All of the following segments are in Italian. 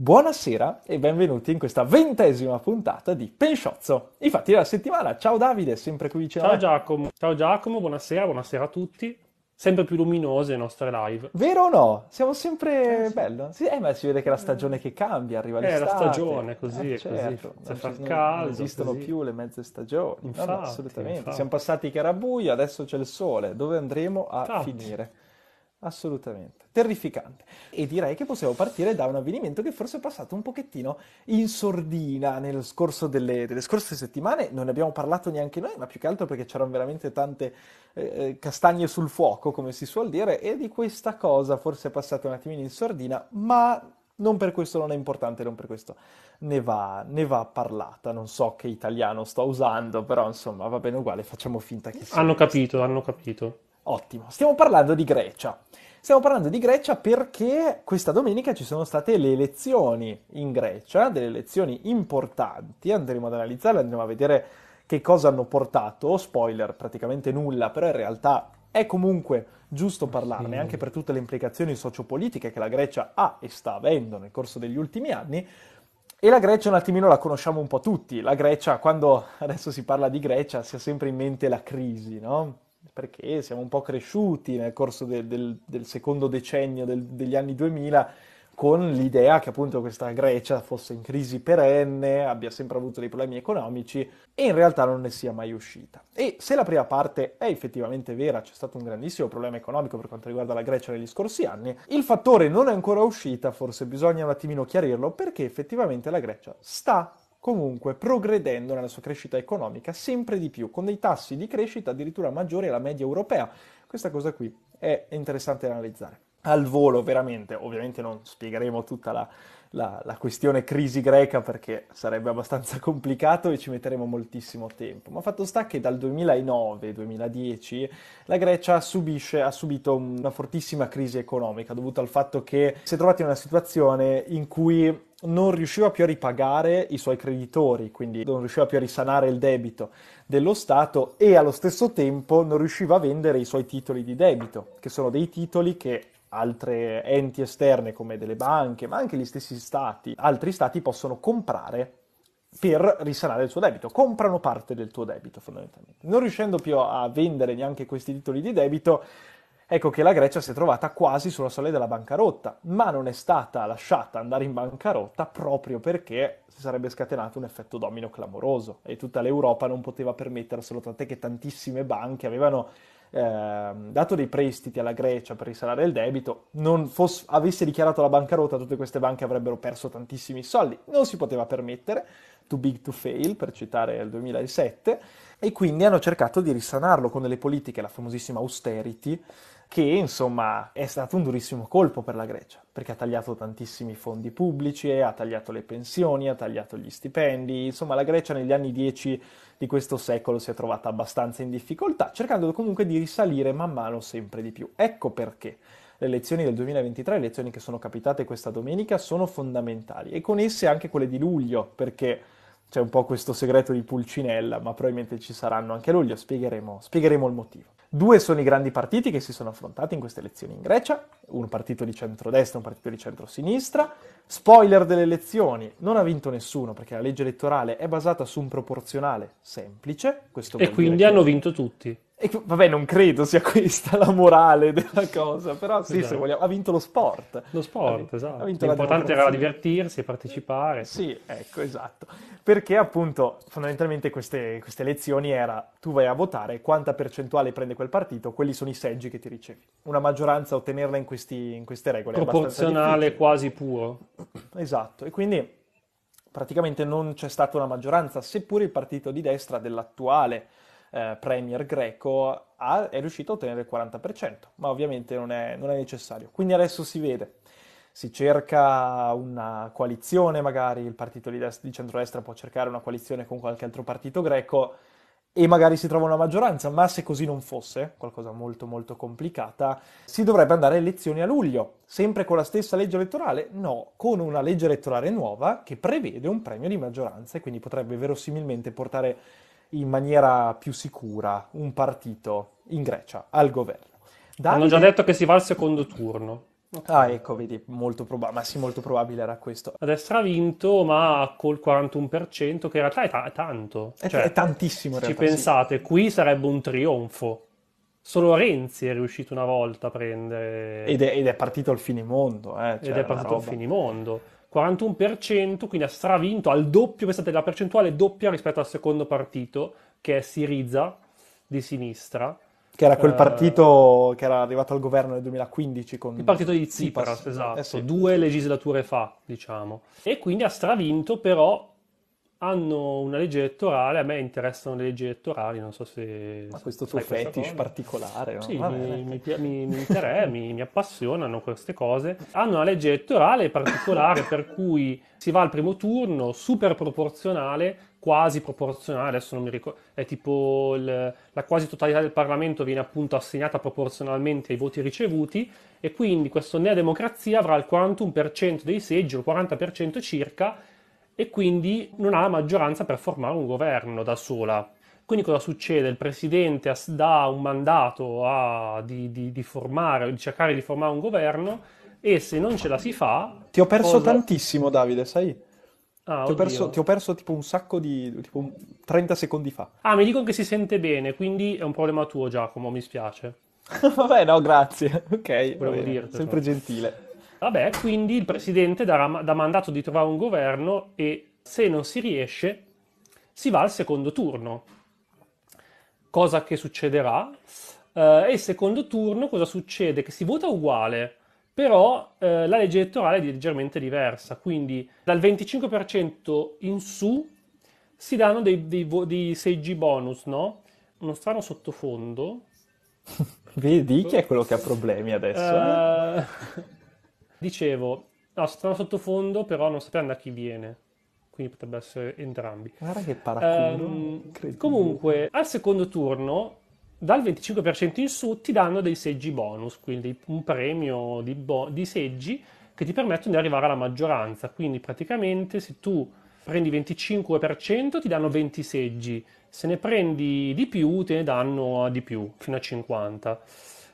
Buonasera e benvenuti in questa ventesima puntata di Pensciozzo, i fatti della settimana. Ciao Davide, sempre qui vicino Ciao. Giacomo, ciao Giacomo, buonasera, buonasera a tutti. Sempre più luminose le nostre live. Vero o no? Siamo sempre... Eh, sì. bello. Sì, eh, ma si vede che è la stagione che cambia, arriva Eh, la l'estate. stagione, così, Eh, così. certo. Inizia a Non far ci- non- caldo, Non esistono così. più le mezze stagioni. No, no, Infatti, assolutamente. infatti. Siamo passati che era buio, adesso c'è il sole. Dove andremo a Infatti. finire? Assolutamente. Terrificante. E direi che possiamo partire da un avvenimento che forse è passato un pochettino in sordina nel scorso delle, delle scorse settimane. Non ne abbiamo parlato neanche noi, ma più che altro perché c'erano veramente tante eh, eh, castagne sul fuoco, come si suol dire, e di questa cosa forse è passata un attimino in sordina, ma non per questo non è importante, non per questo ne va, ne va parlata. Non so che italiano sto usando, però insomma va bene uguale, facciamo finta che sia Hanno questo. capito, hanno capito. Ottimo, stiamo parlando di Grecia. Stiamo parlando di Grecia perché questa domenica ci sono state le elezioni in Grecia, delle elezioni importanti, andremo ad analizzarle, andremo a vedere che cosa hanno portato, spoiler praticamente nulla, però in realtà è comunque giusto parlarne Sì. anche per tutte le implicazioni sociopolitiche che la Grecia ha e sta avendo nel corso degli ultimi anni. E la Grecia un attimino la conosciamo un po' tutti. La Grecia, quando adesso si parla di Grecia, si ha sempre in mente la crisi, no? Perché siamo un po' cresciuti nel corso del, del- del secondo decennio del- degli anni 2000 con l'idea che appunto questa Grecia fosse in crisi perenne, abbia sempre avuto dei problemi economici e in realtà non ne sia mai uscita. E se la prima parte è effettivamente vera, c'è stato un grandissimo problema economico per quanto riguarda la Grecia negli scorsi anni, il fattore non è ancora uscita, forse bisogna un attimino chiarirlo, perché effettivamente la Grecia sta comunque progredendo nella sua crescita economica sempre di più, con dei tassi di crescita addirittura maggiori alla media europea. Questa cosa qui è interessante da analizzare. Al volo, veramente, ovviamente non spiegheremo tutta la, la- la questione crisi greca perché sarebbe abbastanza complicato e ci metteremo moltissimo tempo. Ma fatto sta che dal 2009-2010 la Grecia subisce, ha subito una fortissima crisi economica dovuta al fatto che si è trovata in una situazione in cui non riusciva più a ripagare i suoi creditori, quindi non riusciva più a risanare il debito dello Stato e allo stesso tempo non riusciva a vendere i suoi titoli di debito, che sono dei titoli che altre enti esterne come delle banche, ma anche gli stessi stati, altri stati possono comprare per risanare il suo debito, comprano parte del tuo debito fondamentalmente. Non riuscendo più a vendere neanche questi titoli di debito, ecco che la Grecia si è trovata quasi sulla soglia della bancarotta, ma non è stata lasciata andare in bancarotta proprio perché si sarebbe scatenato un effetto domino clamoroso e tutta l'Europa non poteva permetterselo, tant'è che tantissime banche avevano ehm, dato dei prestiti alla Grecia per risanare il debito, non fosse- avesse dichiarato la bancarotta, tutte queste banche avrebbero perso tantissimi soldi, non si poteva permettere, too big to fail, per citare il 2007, e quindi hanno cercato di risanarlo con delle politiche, la famosissima austerity, che insomma è stato un durissimo colpo per la Grecia, perché ha tagliato tantissimi fondi pubblici, ha tagliato le pensioni, ha tagliato gli stipendi, insomma la Grecia negli anni 10 di questo secolo si è trovata abbastanza in difficoltà, cercando comunque di risalire man mano sempre di più. Ecco perché le elezioni del 2023, le elezioni che sono capitate questa domenica, sono fondamentali e con esse anche quelle di luglio, perché c'è un po' questo segreto di Pulcinella, ma probabilmente ci saranno anche luglio, spiegheremo, spiegheremo il motivo. Due sono i grandi partiti che si sono affrontati in queste elezioni in Grecia, un partito di centrodestra e un partito di centrosinistra. Spoiler delle elezioni, non ha vinto nessuno perché la legge elettorale è basata su un proporzionale semplice, E quindi hanno vinto tutti. E vabbè, non credo sia questa la morale della cosa, però sì, se Esatto. vogliamo, ha vinto lo sport. Lo sport, esatto. ha la L'importante era divertirsi e partecipare. Sì, ecco, esatto. Perché appunto fondamentalmente queste, queste elezioni era tu vai a votare, quanta percentuale prende quel partito, quelli sono i seggi che ti ricevi. Una maggioranza ottenerla in, questi- in queste regole Proporzionale quasi puro. Esatto, e quindi praticamente non c'è stata una maggioranza, seppure il partito di destra dell'attuale eh, premier greco ha- è riuscito a ottenere il 40%, ma ovviamente non è, non è necessario. Quindi adesso si vede, si cerca una coalizione, magari il partito di, dest- di centrodestra può cercare una coalizione con qualche altro partito greco e magari si trova una maggioranza, ma se così non fosse, qualcosa molto molto complicata, si dovrebbe andare a elezioni a luglio, sempre con la stessa legge elettorale? No, con una legge elettorale nuova che prevede un premio di maggioranza e quindi potrebbe verosimilmente portare in maniera più sicura un partito in Grecia al governo. Hanno Davide- già detto che si va al secondo turno. Ah, ecco, vedi, molto probabile, ma sì, molto probabile era questo. La destra ha vinto, ma col 41%, che in realtà è, ta- è tanto. È, Cioè, è tantissimo in ci realtà, sì. pensate, qui sarebbe un trionfo. Solo Renzi è riuscito una volta a prendere... Ed è, ed è partito al finimondo, eh, ed cioè, è una partito al finimondo. 41%, quindi ha stravinto al doppio, pensate, la percentuale doppia rispetto al secondo partito, che è Siriza, di sinistra. Che era quel Eh, partito che era arrivato al governo nel 2015 con Il partito di Tsipras, esatto, Eh sì. due legislature fa, diciamo. E quindi ha stravinto, però hanno una legge elettorale, a me interessano le leggi elettorali, non so se... Ma questo tuo fetish particolare, no? Sì, mi, mi, mi, mi mi- mi appassionano queste cose. Hanno una legge elettorale particolare per cui si va al primo turno, super proporzionale, quasi proporzionale, adesso non mi ricordo, è tipo il- la quasi totalità del Parlamento viene appunto assegnata proporzionalmente ai voti ricevuti e quindi questo Nea Democrazia avrà il 41% dei seggi, il 40% circa, e quindi non ha la maggioranza per formare un governo da sola. Quindi cosa succede? Il presidente dà un mandato a- di, di- di formare, di cercare di formare un governo e se non ce la si fa... Ti ho perso cosa- tantissimo, Davide, sai? Ah, Ti ho perso, ti ho perso tipo un sacco di... tipo un- 30 secondi fa. Ah, mi dicono che si sente bene, quindi è un problema tuo Giacomo, mi spiace. Vabbè, no, grazie. Ok, Volevo dirtelo. Sempre gentile. Vabbè, quindi il presidente darà, dà mandato di trovare un governo e se non si riesce si va al secondo turno. Cosa che succederà? Eh, e il secondo turno cosa succede? Che si vota uguale, però eh, la legge elettorale è leggermente diversa, quindi dal 25% in su si danno dei, dei dei seggi bonus, no? Uno strano sottofondo. Vedi chi è quello che ha problemi adesso? eh? Dicevo, no, strano sottofondo, però non sappiamo da chi viene. Quindi potrebbe essere entrambi. Guarda che paraculo. Incredibile. comunque, al secondo turno, dal 25% in su, ti danno dei seggi bonus, quindi un premio di, bo- di seggi che ti permettono di arrivare alla maggioranza. Quindi praticamente se tu prendi 25% ti danno 20 seggi, se ne prendi di più te ne danno di più, fino a 50.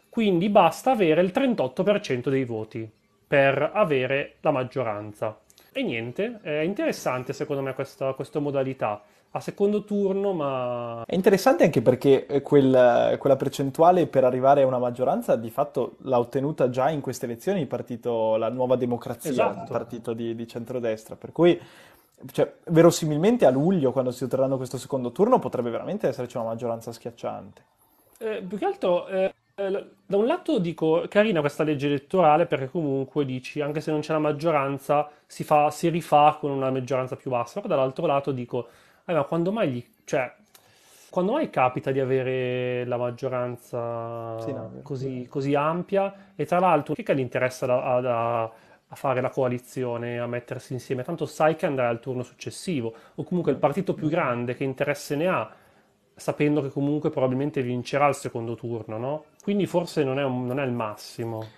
Quindi basta avere il 38% dei voti per avere la maggioranza. E niente, è interessante secondo me questa, questa modalità. A secondo turno, ma È interessante anche perché eh, quel- quella percentuale per arrivare a una maggioranza di fatto l'ha ottenuta già in queste elezioni il partito, la Nuova Democrazia, il Esatto. partito di, di centrodestra. Per cui, cioè, verosimilmente a luglio, quando si otterranno questo secondo turno, potrebbe veramente esserci una maggioranza schiacciante. Eh, più che altro, eh, da un lato dico, carina questa legge elettorale perché comunque dici, anche se non c'è la maggioranza, si fa, si rifà con una maggioranza più bassa, però dall'altro lato dico, eh, ma quando mai gli, cioè, quando mai capita di avere la maggioranza Sì, no, vero. così, così ampia? E tra l'altro, chi è che gli interessa da- da- a fare la coalizione, a mettersi insieme? Tanto sai che andrà al turno successivo, o comunque il partito più grande che interesse ne ha, sapendo che comunque probabilmente vincerà il secondo turno, no? Quindi forse non è, un- non è il massimo.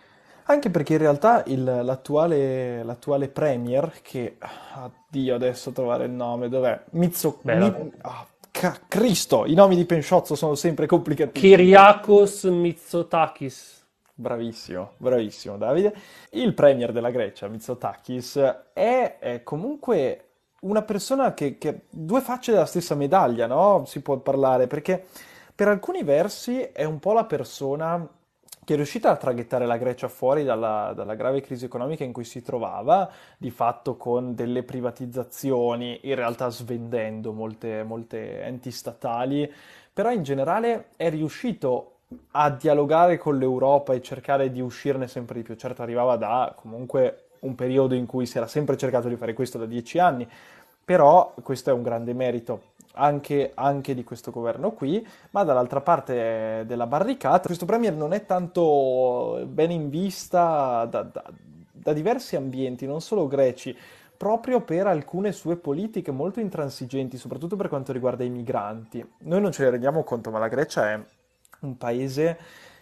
Anche perché in realtà il- l'attuale l'attuale premier, che, addio adesso trovare il nome, dov'è? Mizzo... Beh, Mi- ah, ca- Cristo, i nomi di Pensciozzo sono sempre complicatissimi. Kyriakos Mitsotakis. Bravissimo, bravissimo Davide. Il premier della Grecia, Mitsotakis, è, è comunque una persona che, che due facce della stessa medaglia, no? Si può parlare, perché per alcuni versi è un po' la persona che è riuscita a traghettare la Grecia fuori dalla, dalla grave crisi economica in cui si trovava, di fatto con delle privatizzazioni, in realtà svendendo molte, molte enti statali, però in generale è riuscito a dialogare con l'Europa e cercare di uscirne sempre di più. Certo, arrivava da comunque un periodo in cui si era sempre cercato di fare questo da dieci anni, però questo è un grande merito anche, anche di questo governo qui, ma dall'altra parte della barricata questo premier non è tanto bene in vista da, da- da diversi ambienti, non solo greci, proprio per alcune sue politiche molto intransigenti, soprattutto per quanto riguarda i migranti. Noi non ce ne rendiamo conto, ma la Grecia è un paese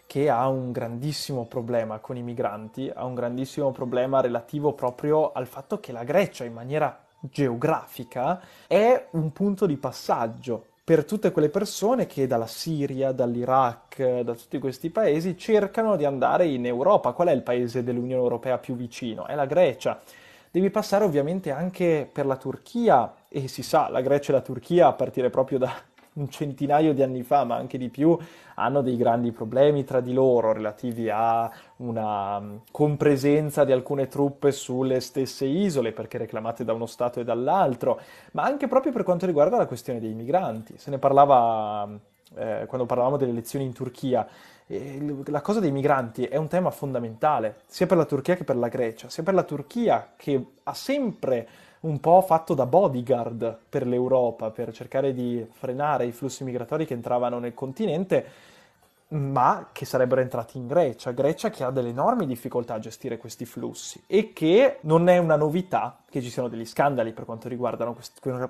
che ha un grandissimo problema con i migranti, ha un grandissimo problema relativo proprio al fatto che la Grecia, in maniera geografica, è un punto di passaggio per tutte quelle persone che dalla Siria, dall'Iraq, da tutti questi paesi cercano di andare in Europa. Qual è il paese dell'Unione Europea più vicino? È la Grecia. Devi passare ovviamente anche per la Turchia e si sa, la Grecia e la Turchia a partire proprio da un centinaio di anni fa, ma anche di più, hanno dei grandi problemi tra di loro relativi a una mm, compresenza di alcune truppe sulle stesse isole perché reclamate da uno Stato e dall'altro, ma anche proprio per quanto riguarda la questione dei migranti. Se ne parlava mm, eh, quando parlavamo delle elezioni in Turchia. La cosa dei migranti è un tema fondamentale, sia per la Turchia che per la Grecia, sia per la Turchia che ha sempre un po' fatto da bodyguard per l'Europa, per cercare di frenare i flussi migratori che entravano nel continente, ma che sarebbero entrati in Grecia. Grecia che ha delle enormi difficoltà a gestire questi flussi e che non è una novità che ci siano degli scandali per quanto,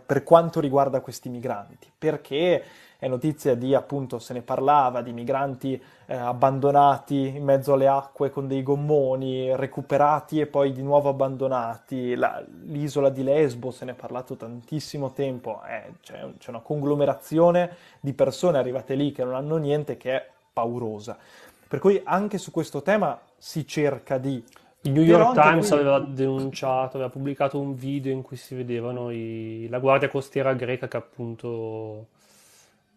per quanto riguarda questi migranti, perché è notizia di, appunto, se ne parlava, di migranti eh, abbandonati in mezzo alle acque con dei gommoni, recuperati e poi di nuovo abbandonati. La, l'isola di Lesbo, se ne è parlato tantissimo tempo, eh, c'è, c'è una conglomerazione di persone arrivate lì che non hanno niente che è paurosa. Per cui anche su questo tema si cerca di il New York Times qui... aveva denunciato, aveva pubblicato un video in cui si vedevano i... la guardia costiera greca che appunto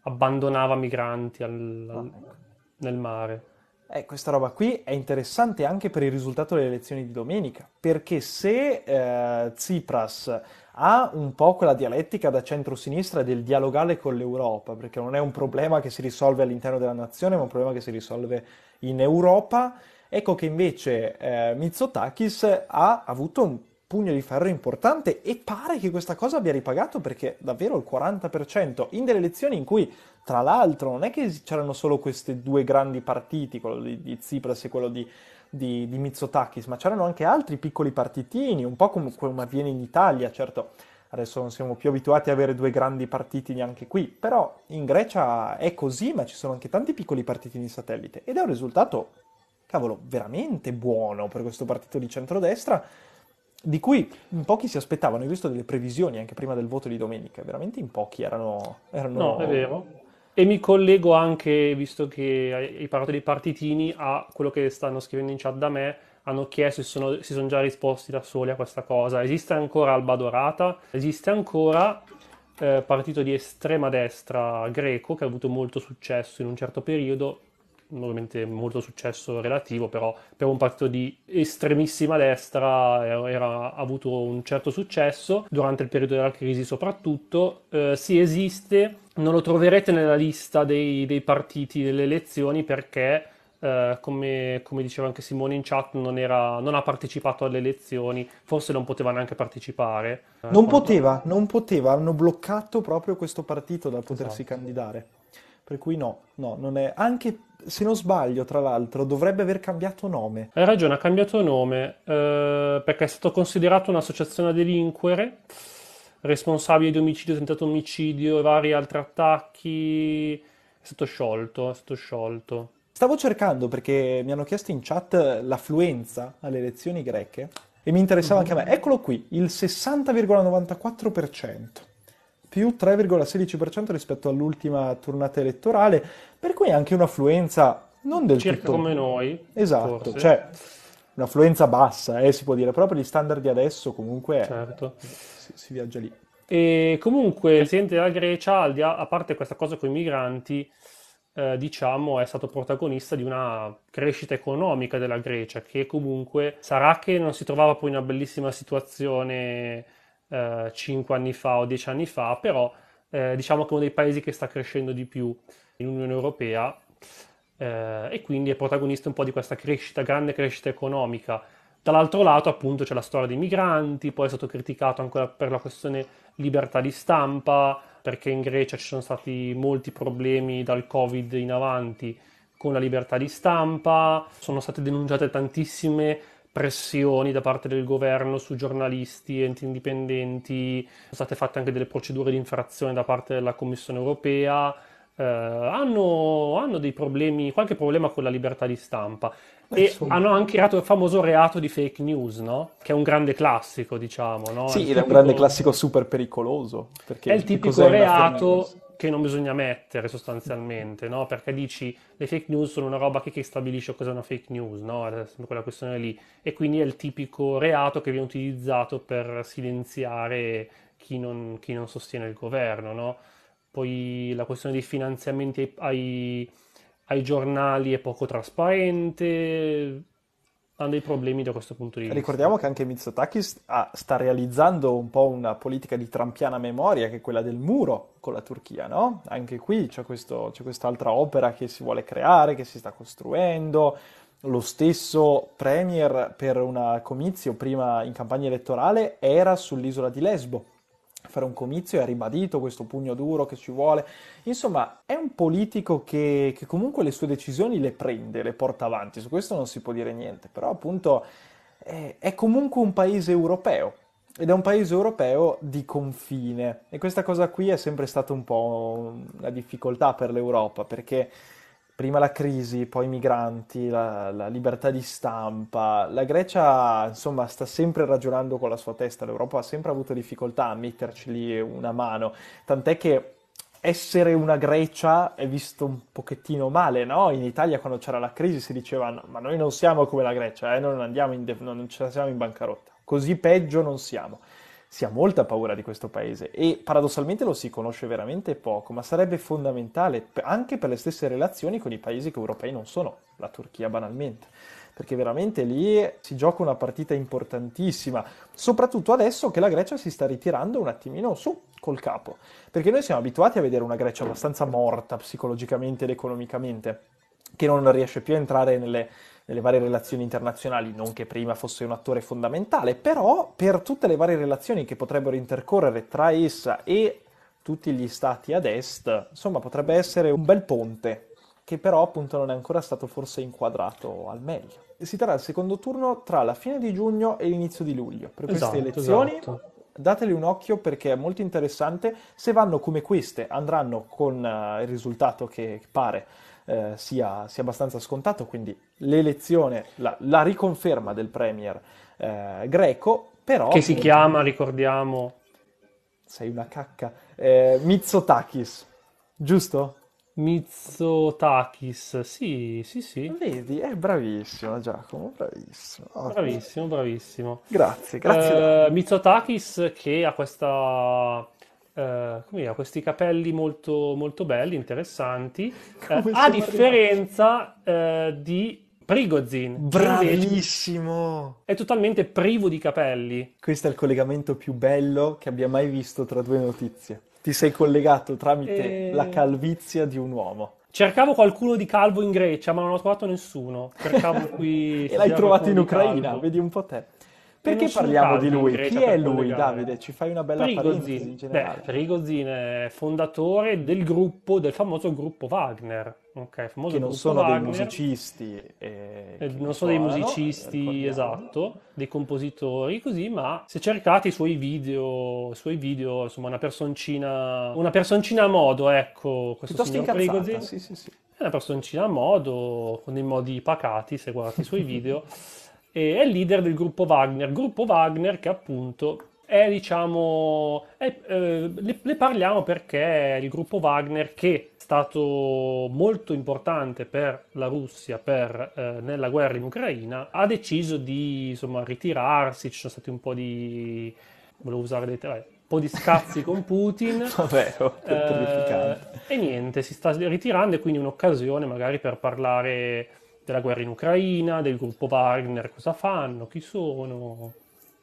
abbandonava migranti al, al, ah, nel mare. Eh, questa roba qui è interessante anche per il risultato delle elezioni di domenica, perché se eh, Tsipras ha un po' quella dialettica da centro-sinistra del dialogare con l'Europa, perché non è un problema che si risolve all'interno della nazione, ma un problema che si risolve in Europa, ecco che invece eh, Mitsotakis ha avuto un pugno di ferro importante e pare che questa cosa abbia ripagato perché davvero il 40% in delle elezioni in cui tra l'altro non è che c'erano solo questi due grandi partiti, quello di, di Tsipras e quello di, di, di, Mitsotakis, ma c'erano anche altri piccoli partitini, un po' come, come avviene in Italia, certo. Adesso non siamo più abituati ad avere due grandi partiti neanche qui, però in Grecia è così, ma ci sono anche tanti piccoli partitini satellite ed è un risultato, cavolo, veramente buono per questo partito di centrodestra di cui in pochi si aspettavano. Ho visto delle previsioni anche prima del voto di domenica, veramente in pochi erano... erano... No, è vero. E mi collego anche, visto che hai parlato dei partitini, a quello che stanno scrivendo in chat da me. Hanno chiesto, si sono, si sono già risposti da soli a questa cosa. Esiste ancora Alba Dorata? Esiste ancora eh, partito di estrema destra greco che ha avuto molto successo in un certo periodo ovviamente molto successo relativo, però per un partito di estremissima destra era, ha avuto un certo successo durante il periodo della crisi soprattutto. Eh, sì, esiste, non lo troverete nella lista dei, dei partiti delle elezioni perché... Uh, come, come, diceva anche Simone in chat, non, era, non, ha partecipato alle elezioni, forse non poteva neanche partecipare. Uh, non quando... poteva, non poteva, hanno bloccato proprio questo partito dal potersi esatto. candidare. Per cui no, no, non è... Anche se non sbaglio, tra l'altro, dovrebbe aver cambiato nome. Hai ragione, ha cambiato nome eh, perché è stato considerato un'associazione a delinquere, responsabile di omicidio, tentato omicidio e vari altri attacchi. È stato sciolto, è stato sciolto. Stavo cercando perché mi hanno chiesto in chat l'affluenza alle elezioni greche e mi interessava mm-hmm. anche a me. Eccolo qui, il 60,94% più 3,16% rispetto all'ultima tornata elettorale, per cui anche un'affluenza non del Circa tutto... come noi. Esatto, forse. cioè un'affluenza bassa, eh, si può dire, proprio gli standard di adesso comunque certo. si, si, viaggia lì. E comunque il presidente della Grecia, a parte questa cosa con i migranti, eh, diciamo, è stato protagonista di una crescita economica della Grecia, che comunque sarà che non si trovava poi in una bellissima situazione eh, 5 anni fa o 10 anni fa, però eh, diciamo che è uno dei paesi che sta crescendo di più in Unione Europea eh, e quindi è protagonista un po' di questa crescita, grande crescita economica. Dall'altro lato, appunto, c'è la storia dei migranti, poi è stato criticato ancora per la questione libertà di stampa, perché in Grecia ci sono stati molti problemi dal Covid in avanti con la libertà di stampa, sono state denunciate tantissime pressioni da parte del governo su giornalisti, enti indipendenti, sono state fatte anche delle procedure di infrazione da parte della Commissione europea, eh, hanno, hanno, dei problemi, qualche problema con la libertà di stampa. Beh, e insomma. hanno anche creato il famoso reato di fake news, no? Che è un grande classico, diciamo, no? Sì, è, tipico... un grande classico super pericoloso. È il tipico reato che non bisogna mettere sostanzialmente, no? Perché dici le fake news sono una roba che, che stabilisce cosa è una fake news, no? È quella questione lì. E quindi è il tipico reato che viene utilizzato per silenziare chi non, chi non sostiene il governo, no? Poi la questione dei finanziamenti ai, ai, ai giornali è poco trasparente, hanno dei problemi da questo punto di vista. Ricordiamo che anche Mitsotakis ah, sta realizzando un po' una politica di trampiana memoria, che è quella del muro con la Turchia, no? Anche qui c'è, questo, c'è quest'altra opera che si vuole creare, che si sta costruendo. Lo stesso premier per un comizio prima in campagna elettorale era sull'isola di Lesbo fare un comizio e ha ribadito questo pugno duro che ci vuole. Insomma, è un politico che, che, comunque le sue decisioni le prende, le porta avanti, su questo non si può dire niente, però appunto è, è comunque un paese europeo. Ed è un paese europeo di confine e questa cosa qui è sempre stata un po' una difficoltà per l'Europa perché prima la crisi, poi i migranti, la, la, libertà di stampa. La Grecia, insomma, sta sempre ragionando con la sua testa, l'Europa ha sempre avuto difficoltà a metterci lì una mano, tant'è che essere una Grecia è visto un pochettino male, no? In Italia quando c'era la crisi si diceva no, ma noi non siamo come la Grecia, eh? non, andiamo in de- non siamo in bancarotta, così peggio non siamo si ha molta paura di questo paese e paradossalmente lo si conosce veramente poco, ma sarebbe fondamentale anche per le stesse relazioni con i paesi che europei non sono, la Turchia banalmente, perché veramente lì si gioca una partita importantissima, soprattutto adesso che la Grecia si sta ritirando un attimino su col capo, perché noi siamo abituati a vedere una Grecia abbastanza morta psicologicamente ed economicamente, che non riesce più a entrare nelle nelle varie relazioni internazionali, non che prima fosse un attore fondamentale, però per tutte le varie relazioni che potrebbero intercorrere tra essa e tutti gli stati ad est, insomma potrebbe essere un bel ponte che però appunto non è ancora stato forse inquadrato al meglio. Si terrà il secondo turno tra la fine di giugno e l'inizio di luglio. Per queste esatto, elezioni esatto. dateli un occhio perché è molto interessante. Se vanno come queste, andranno con uh, il risultato che pare eh, sia, sia, abbastanza scontato, quindi l'elezione, la, la riconferma del premier eh, greco, però... Che si chiama, ricordiamo... Sei una cacca. Eh, Mitsotakis, giusto? Mitsotakis, sì, sì, sì. Vedi, è bravissimo Giacomo, bravissimo. Oh, bravissimo, bravissimo. Grazie, grazie. Eh, Mitsotakis che ha questa Uh, come questi capelli molto, molto belli, interessanti, uh, a differenza uh, di Prigozhin. Bravissimo! È totalmente privo di capelli. Questo è il collegamento più bello che abbia mai visto tra due notizie. Ti sei collegato tramite e... la calvizia di un uomo. Cercavo qualcuno di calvo in Grecia, ma non ho trovato nessuno. Cercavo qui. e l'hai trovato in Ucraina, vedi un po' te. Perché parliamo di lui? Chi è lui, Davide? Ci fai una bella parentesi in generale. Beh, Prigozhin è fondatore del gruppo, del famoso gruppo Wagner. Okay, famoso che non sono Wagner. dei musicisti. Eh, non sono dei musicisti, esatto, dei compositori, così, ma se cercate i suoi video, i suoi video, insomma, una personcina, una personcina a modo, ecco, questo Piuttosto signor Prigozhin. Sì, sì, sì. È una personcina a modo, con dei modi pacati, se guardate i suoi video. è leader del gruppo Wagner, gruppo Wagner che appunto è diciamo, è, eh, ne, ne, parliamo perché il gruppo Wagner che è stato molto importante per la Russia per, eh, nella guerra in Ucraina, ha deciso di insomma ritirarsi, ci sono stati un po' di, volevo usare dei termini, un po' di scazzi con Putin. Vabbè, eh, e niente, si sta ritirando e quindi un'occasione magari per parlare della guerra in Ucraina, del gruppo Wagner, cosa fanno, chi sono.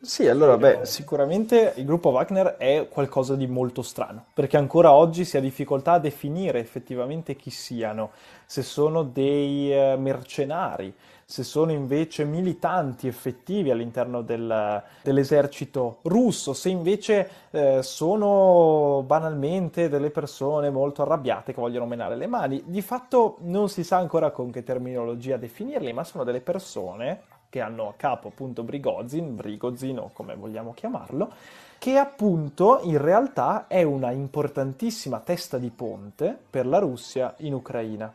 Sì, allora, beh, sicuramente il gruppo Wagner è qualcosa di molto strano, perché ancora oggi si ha difficoltà a definire effettivamente chi siano, se sono dei eh, mercenari, se sono invece militanti effettivi all'interno del, dell'esercito russo, se invece eh, sono banalmente delle persone molto arrabbiate che vogliono menare le mani. Di fatto non si sa ancora con che terminologia definirli, ma sono delle persone che hanno a capo appunto Brigozin, Brigozin o come vogliamo chiamarlo, che appunto in realtà è una importantissima testa di ponte per la Russia in Ucraina.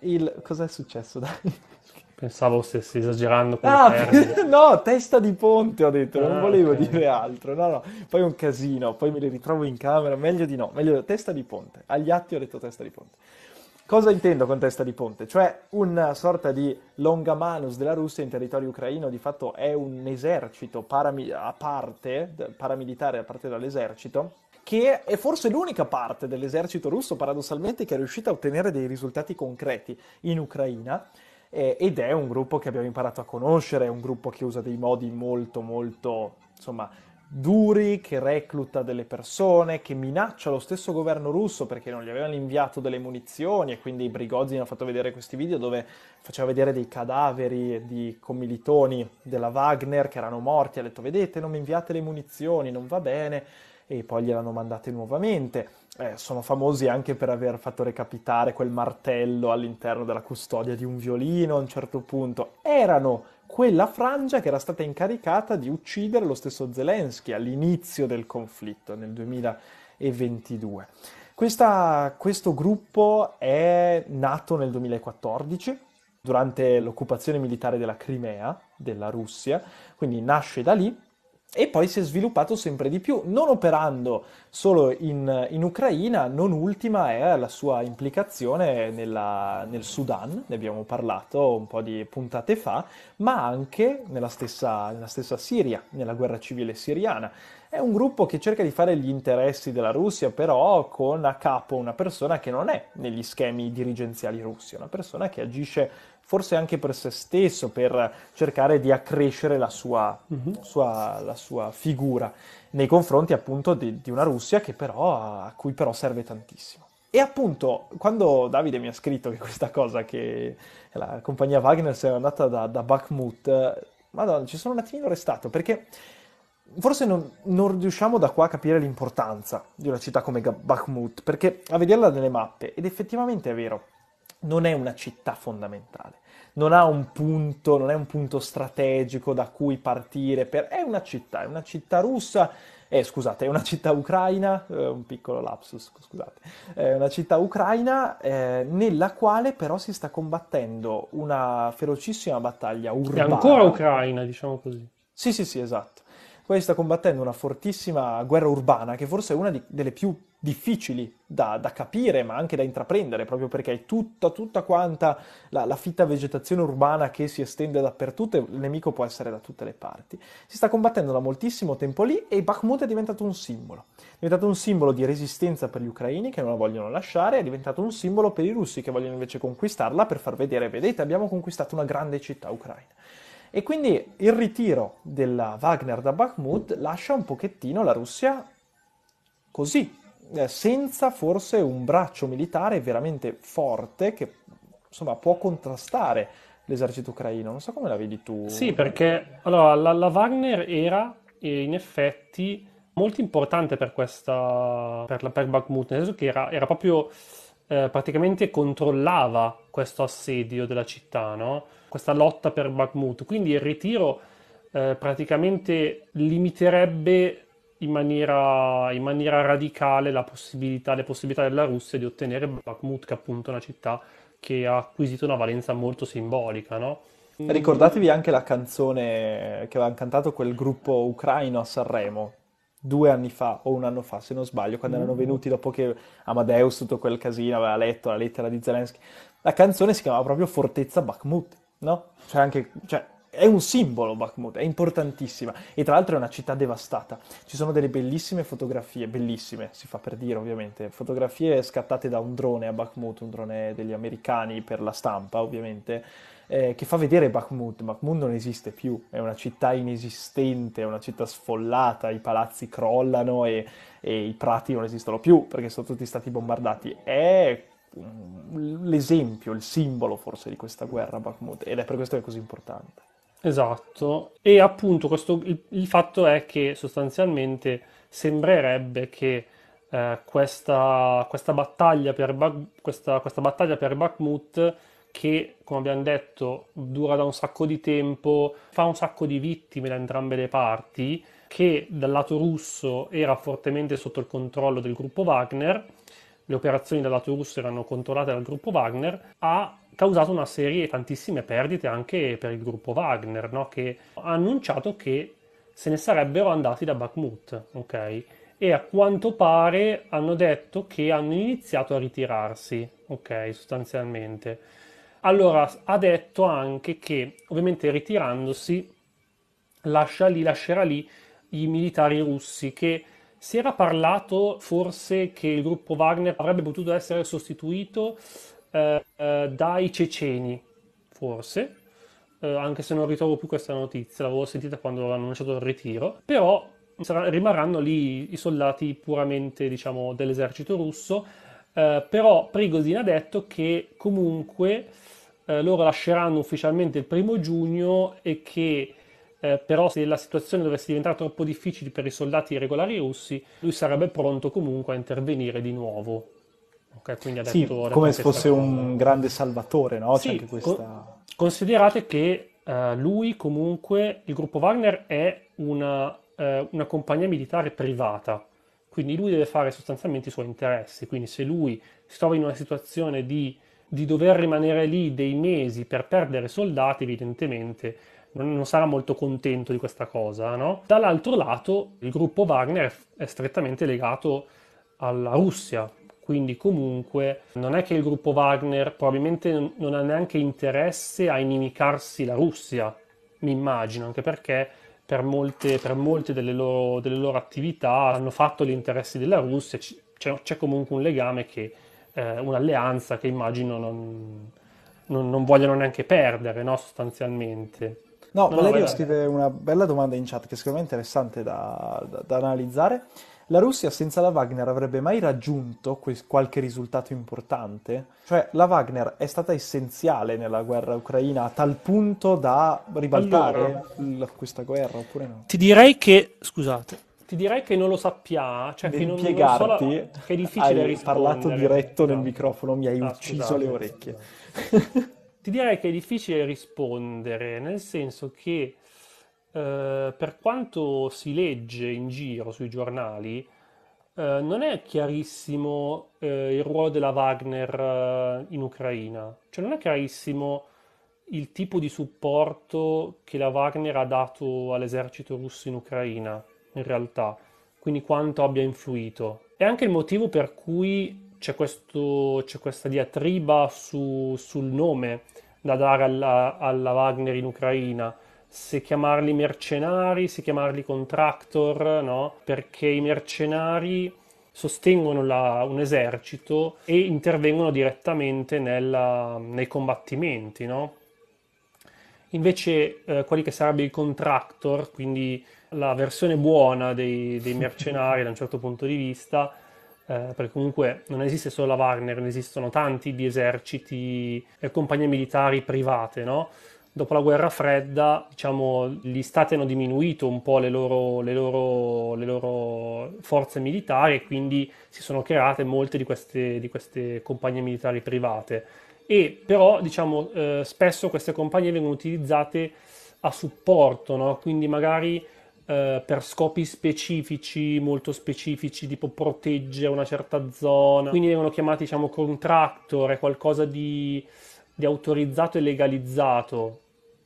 Il... Cos'è successo? Dai? Pensavo stessi esagerando con Ah, no, testa di ponte ho detto, non Ah, volevo ok. dire altro. No, no, poi è un casino, poi me li ritrovo in camera, meglio di no, meglio testa di ponte. Agli atti ho detto testa di ponte. Cosa intendo con testa di ponte? Cioè una sorta di longamanus della Russia in territorio ucraino, di fatto è un esercito parami- a parte, paramilitare a parte dall'esercito, che è forse l'unica parte dell'esercito russo, paradossalmente, che è riuscita a ottenere dei risultati concreti in Ucraina eh, ed è un gruppo che abbiamo imparato a conoscere, è un gruppo che usa dei modi molto, molto, insomma, duri, che recluta delle persone, che minaccia lo stesso governo russo perché non gli avevano inviato delle munizioni e quindi Prigozhin ha fatto vedere questi video dove faceva vedere dei cadaveri di commilitoni della Wagner che erano morti, ha detto vedete non mi inviate le munizioni, non va bene e poi gliel'hanno mandate nuovamente. Eh, sono famosi anche per aver fatto recapitare quel martello all'interno della custodia di un violino a un certo punto. Erano quella frangia che era stata incaricata di uccidere lo stesso Zelensky all'inizio del conflitto nel 2022. Questa- questo gruppo è nato nel 2014 durante l'occupazione militare della Crimea della Russia, quindi nasce da lì e poi si è sviluppato sempre di più, non operando solo in, in Ucraina, non ultima è la sua implicazione nella- nel Sudan, ne abbiamo parlato un po' di puntate fa, ma anche nella stessa, nella stessa Siria, nella guerra civile siriana. È un gruppo che cerca di fare gli interessi della Russia, però con a capo una persona che non è negli schemi dirigenziali russi, una persona che agisce forse anche per se stesso, per cercare di accrescere la sua, sua- la sua figura nei confronti appunto di, di una Russia che però, a cui però serve tantissimo. E appunto, quando Davide mi ha scritto che questa cosa, che la compagnia Wagner si è andata da, da Bakhmut, madonna, ci sono un attimino restato, perché forse non, non riusciamo da qua a capire l'importanza di una città come Bakhmut, perché a vederla nelle mappe, ed effettivamente è vero, non è una città fondamentale, non ha un punto, non è un punto strategico da cui partire, per- è una città, è una città russa, eh, scusate, è una città ucraina, eh, un piccolo lapsus, scusate, è una città ucraina eh, nella quale però si sta combattendo una ferocissima battaglia È urbana. ancora Ucraina, diciamo così. Sì, sì, sì, esatto. Poi sta combattendo una fortissima guerra urbana, che forse è una di- delle più difficili da, da capire, ma anche da intraprendere, proprio perché è tutta, tutta quanta la, la fitta vegetazione urbana che si estende dappertutto e il nemico può essere da tutte le parti. Si sta combattendo da moltissimo tempo lì e Bakhmut è diventato un simbolo. È diventato un simbolo di resistenza per gli ucraini che non la vogliono lasciare, è diventato un simbolo per i russi che vogliono invece conquistarla per far vedere, vedete, abbiamo conquistato una grande città ucraina. E quindi il ritiro della Wagner da Bakhmut lascia un pochettino la Russia così, senza forse un braccio militare veramente forte che insomma può contrastare l'esercito ucraino. Non so come la vedi tu. Sì, perché allora, la, la Wagner era eh, in effetti molto importante per questa, per, la, per Bakhmut, nel senso che era, era proprio eh, praticamente controllava questo assedio della città, no? Questa lotta per Bakhmut. Quindi il ritiro eh, praticamente limiterebbe in maniera, in maniera radicale la possibilità, le possibilità della Russia di ottenere Bakhmut, che è appunto una città che ha acquisito una valenza molto simbolica, no? Ricordatevi anche la canzone che aveva cantato quel gruppo ucraino a Sanremo due anni fa o un anno fa, se non sbaglio, quando erano venuti dopo che Amadeus, tutto quel casino, aveva letto la lettera di Zelensky. La canzone si chiamava proprio Fortezza Bakhmut, no? Cioè anche, cioè, è un simbolo Bakhmut, è importantissima e tra l'altro è una città devastata. Ci sono delle bellissime fotografie, bellissime, si fa per dire ovviamente, fotografie scattate da un drone a Bakhmut, un drone degli americani per la stampa ovviamente, eh, che fa vedere Bakhmut. Bakhmut non esiste più, è una città inesistente, è una città sfollata, i palazzi crollano e, e i prati non esistono più perché sono tutti stati bombardati. È l'esempio, il simbolo forse di questa guerra Bakhmut ed è per questo che è così importante. Esatto, e appunto questo, il, il fatto è che sostanzialmente sembrerebbe che eh, questa, questa battaglia per, Bak- questa, questa battaglia per Bakhmut, che come abbiamo detto dura da un sacco di tempo, fa un sacco di vittime da entrambe le parti, che dal lato russo era fortemente sotto il controllo del gruppo Wagner, le operazioni dal lato russo erano controllate dal gruppo Wagner, ha causato una serie, tantissime perdite anche per il gruppo Wagner, no? che ha annunciato che se ne sarebbero andati da Bakhmut, ok? E a quanto pare hanno detto che hanno iniziato a ritirarsi, ok, sostanzialmente. Allora, ha detto anche che, ovviamente ritirandosi, lascia lì, lascerà lì i militari russi che si era parlato forse che il gruppo Wagner avrebbe potuto essere sostituito eh, eh, dai ceceni, forse, eh, anche se non ritrovo più questa notizia, l'avevo sentita quando hanno annunciato il ritiro, però sarà, rimarranno lì i soldati puramente, diciamo, dell'esercito russo, eh, però Prigozhin ha detto che comunque eh, loro lasceranno ufficialmente il primo giugno e che eh, però se la situazione dovesse diventare troppo difficile per i soldati regolari russi, lui sarebbe pronto comunque a intervenire di nuovo. Okay, sì, come se fosse cosa. un grande salvatore, no? Sì, questa... con, considerate che uh, lui comunque, il gruppo Wagner è una, uh, una, compagnia militare privata, quindi lui deve fare sostanzialmente i suoi interessi, quindi se lui si trova in una situazione di, di dover rimanere lì dei mesi per perdere soldati, evidentemente non sarà molto contento di questa cosa, no? Dall'altro lato, il gruppo Wagner è strettamente legato alla Russia, quindi comunque non è che il gruppo Wagner probabilmente non ha neanche interesse a inimicarsi la Russia, mi immagino, anche perché per molte, per molte delle, loro, delle, loro, attività hanno fatto gli interessi della Russia, c'è, c'è comunque un legame che, eh, un'alleanza che immagino non, non, non vogliono neanche perdere, no, sostanzialmente. No, no Valerio scrive una bella domanda in chat che secondo me è interessante da, da, da analizzare. La Russia senza la Wagner avrebbe mai raggiunto que- qualche risultato importante? Cioè, la Wagner è stata essenziale nella guerra ucraina a tal punto da ribaltare allora, questa guerra, oppure no? Ti direi che, scusate, ti direi che non lo sappiamo, cioè che non, non so la... che è difficile hai rispondere. parlato diretto nel microfono, mi hai ah, ucciso scusate, le orecchie. Ti direi che è difficile rispondere, nel senso che eh, per quanto si legge in giro sui giornali, eh, non è chiarissimo eh, il ruolo della Wagner eh, in Ucraina, cioè non è chiarissimo il tipo di supporto che la Wagner ha dato all'esercito russo in Ucraina, in realtà, quindi quanto abbia influito. È anche il motivo per cui c'è, questo, c'è questa diatriba su, sul nome da dare alla, alla Wagner in Ucraina se chiamarli mercenari, se chiamarli contractor, no? Perché i mercenari sostengono la, un esercito e intervengono direttamente nella, nei combattimenti, no? Invece eh, quelli che sarebbe il contractor, quindi la versione buona dei, dei mercenari da un certo punto di vista, eh, perché comunque non esiste solo la Wagner, ne esistono tanti di eserciti e compagnie militari private, no? dopo la guerra fredda, diciamo, gli stati hanno diminuito un po' le loro, le loro, le loro forze militari e quindi si sono create molte di queste, di queste compagnie militari private. E però, diciamo, eh, spesso queste compagnie vengono utilizzate a supporto, no? quindi magari eh, per scopi specifici, molto specifici, tipo proteggere una certa zona, quindi vengono chiamati, diciamo, contractor, è qualcosa di, di autorizzato e legalizzato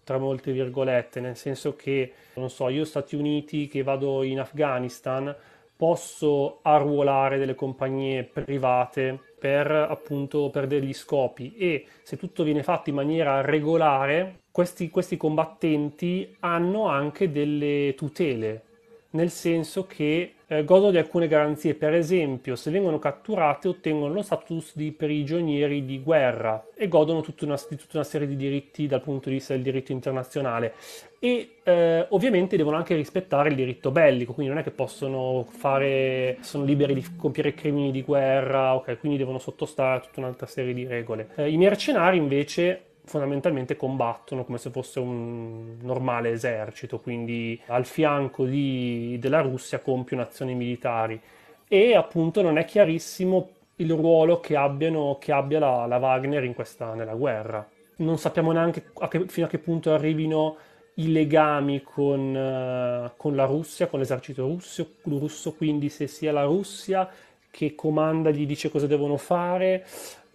tra molte virgolette, nel senso che, non so, io Stati Uniti che vado in Afghanistan posso arruolare delle compagnie private per appunto per degli scopi. E se tutto viene fatto in maniera regolare, questi, questi combattenti hanno anche delle tutele, nel senso che eh, godono di alcune garanzie, per esempio se vengono catturate ottengono lo status di prigionieri di guerra e godono tutta una, di tutta una serie di diritti dal punto di vista del diritto internazionale e eh, ovviamente devono anche rispettare il diritto bellico, quindi non è che possono fare, sono liberi di compiere crimini di guerra, ok, quindi devono sottostare a tutta un'altra serie di regole. Eh, I mercenari invece fondamentalmente combattono come se fosse un normale esercito, quindi al fianco di, della Russia compiono azioni militari e appunto non è chiarissimo il ruolo che, abbiano, che abbia la, la Wagner questa, nella guerra. Non sappiamo neanche a che, fino a che punto arrivino i legami con, uh, con la Russia, con l'esercito russo, russo, quindi se sia la Russia che comanda gli dice cosa devono fare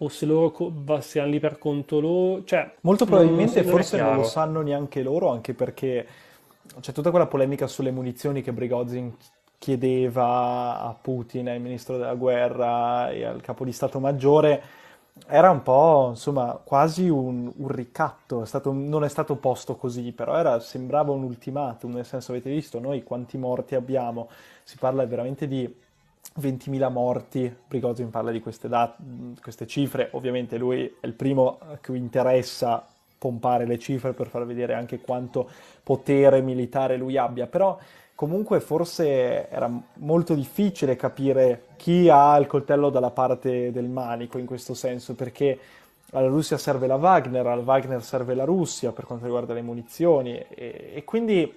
o se loro co- siano lì per conto loro. Cioè, Molto probabilmente non, non forse non lo sanno neanche loro, anche perché c'è tutta quella polemica sulle munizioni che Brigozin chiedeva a Putin, al ministro della guerra e al capo di Stato Maggiore. Era un po', insomma, quasi un, un ricatto, è stato, non è stato posto così, però era, sembrava un ultimatum, nel senso avete visto noi quanti morti abbiamo, si parla veramente di 20.000 morti, Prigozhin parla di queste, dat- queste cifre, ovviamente lui è il primo a cui interessa pompare le cifre per far vedere anche quanto potere militare lui abbia, però comunque forse era molto difficile capire chi ha il coltello dalla parte del manico in questo senso, perché alla Russia serve la Wagner, al Wagner serve la Russia per quanto riguarda le munizioni e, e quindi